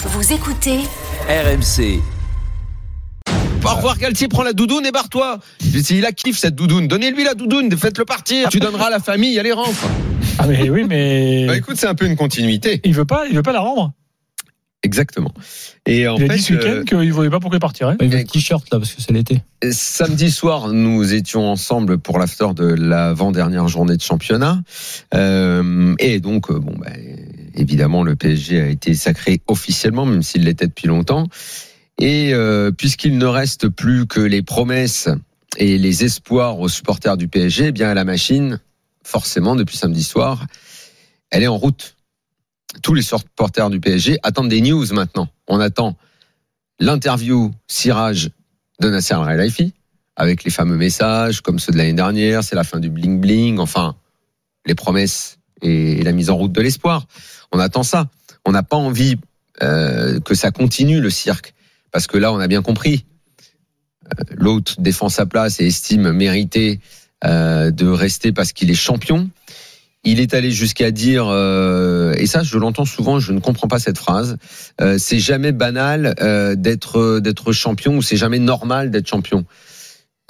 Vous écoutez RMC. Au revoir Galtier, prends la doudoune et barre-toi. Il a kiff cette doudoune. Donnez-lui la doudoune, faites-le partir. Tu donneras à la famille, allez rentre. Ah mais oui, mais Bah écoute, c'est un peu une continuité. il veut pas, il veut pas la rendre. Exactement. Et en il a dit ce week-end euh, qu'il ne voyait pas pourquoi il partirait. Il veut le t-shirt là parce que c'est l'été. samedi soir, nous étions ensemble pour l'after de l'avant-dernière journée de championnat. Euh, et donc, euh, bon, bah, évidemment, le PSG a été sacré officiellement, même s'il l'était depuis longtemps. Et euh, puisqu'il ne reste plus que les promesses et les espoirs aux supporters du PSG, eh bien la machine, forcément, depuis samedi soir, elle est en route. Tous les supporters du PSG attendent des news maintenant. On attend l'interview cirage de Nasser Al-Khelaifi avec les fameux messages comme ceux de l'année dernière, c'est la fin du bling bling, enfin les promesses et la mise en route de l'espoir. On attend ça. On n'a pas envie euh, que ça continue le cirque parce que là on a bien compris. Euh, L'autre défend sa place et estime mériter euh, de rester parce qu'il est champion. Il est allé jusqu'à dire, euh, et ça je l'entends souvent, je ne comprends pas cette phrase, euh, c'est jamais banal euh, d'être d'être champion ou c'est jamais normal d'être champion.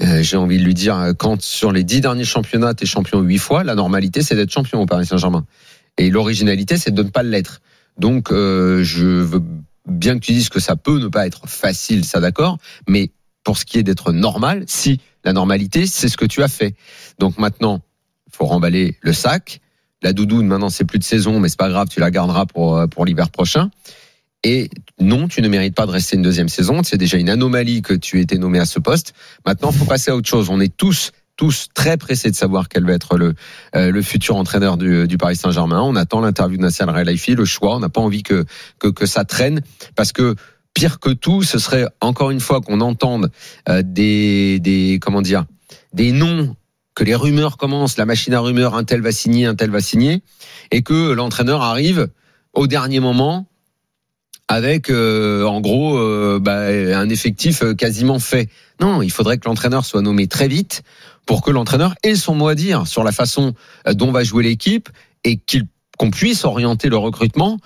Euh, J'ai envie de lui dire, quand sur les dix derniers championnats, tu es champion huit fois, la normalité c'est d'être champion au Paris Saint-Germain. Et l'originalité c'est de ne pas l'être. Donc euh, je veux bien que tu dises que ça peut ne pas être facile, ça d'accord, mais pour ce qui est d'être normal, si la normalité c'est ce que tu as fait. Donc maintenant, il faut remballer le sac. La doudoune, maintenant, c'est plus de saison, mais c'est pas grave, tu la garderas pour, pour l'hiver prochain. Et non, tu ne mérites pas de rester une deuxième saison. C'est déjà une anomalie que tu aies été nommé à ce poste. Maintenant, faut passer à autre chose. On est tous, tous très pressés de savoir quel va être le, euh, futur entraîneur du, Paris Saint-Germain. On attend l'interview de Nasser Al-Khelaifi, le choix. On n'a pas envie que, que, que ça traîne parce que pire que tout, ce serait encore une fois qu'on entende euh, des, des, comment dire, des noms que les rumeurs commencent, la machine à rumeurs, un tel va signer, un tel va signer, et que l'entraîneur arrive au dernier moment avec, euh, en gros, euh, bah, un effectif quasiment fait. Non, il faudrait que l'entraîneur soit nommé très vite pour que l'entraîneur ait son mot à dire sur la façon dont va jouer l'équipe et qu'on puisse orienter le recrutement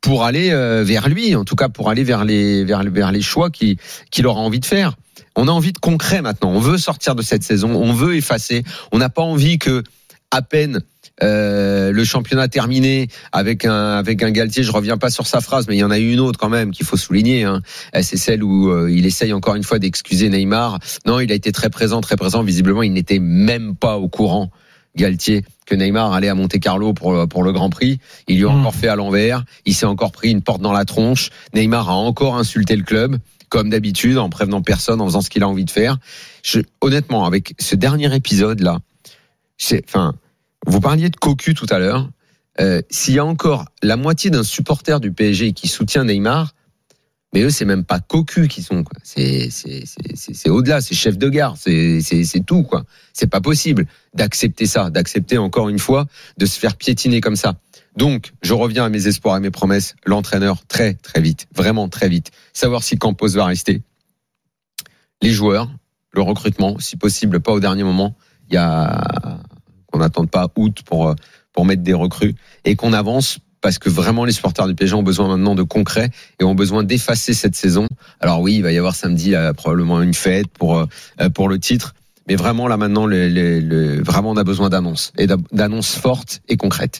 pour aller euh, vers lui, en tout cas pour aller vers les vers, les choix qu'il aura envie de faire. On a envie de concret maintenant. On veut sortir de cette saison. On veut effacer. On n'a pas envie que à peine euh, le championnat terminé avec un avec un Galtier. Je reviens pas sur sa phrase, mais il y en a eu une autre quand même qu'il faut souligner. Hein. C'est celle où euh, il essaye encore une fois d'excuser Neymar. Non, il a été très présent, très présent. Visiblement, il n'était même pas au courant. Galtier que Neymar allait à Monte Carlo pour pour le Grand Prix. Il lui a Mmh. encore fait à l'envers. Il s'est encore pris une porte dans la tronche. Neymar a encore insulté le club comme d'habitude, en prévenant personne, en faisant ce qu'il a envie de faire. Je, honnêtement, avec ce dernier épisode-là, c'est, enfin, vous parliez de cocu tout à l'heure. Euh, S'il y a encore la moitié d'un supporter du PSG qui soutient Neymar, mais eux, c'est même pas cocu qui sont. C'est au-delà. C'est chef de gare. C'est tout quoi. C'est pas possible d'accepter ça, d'accepter encore une fois de se faire piétiner comme ça. Donc, je reviens à mes espoirs et mes promesses. L'entraîneur, très, très vite. Vraiment très vite. Savoir si Campos va rester. Les joueurs, le recrutement, si possible, pas au dernier moment. Il y a, n'attende pas août pour, euh, pour mettre des recrues et qu'on avance parce que vraiment les supporters du PSG ont besoin maintenant de concret et ont besoin d'effacer cette saison. Alors oui, il va y avoir samedi probablement une fête pour, euh, pour le titre. Mais vraiment, là maintenant, vraiment, on a besoin d'annonces et d'annonces fortes et concrètes.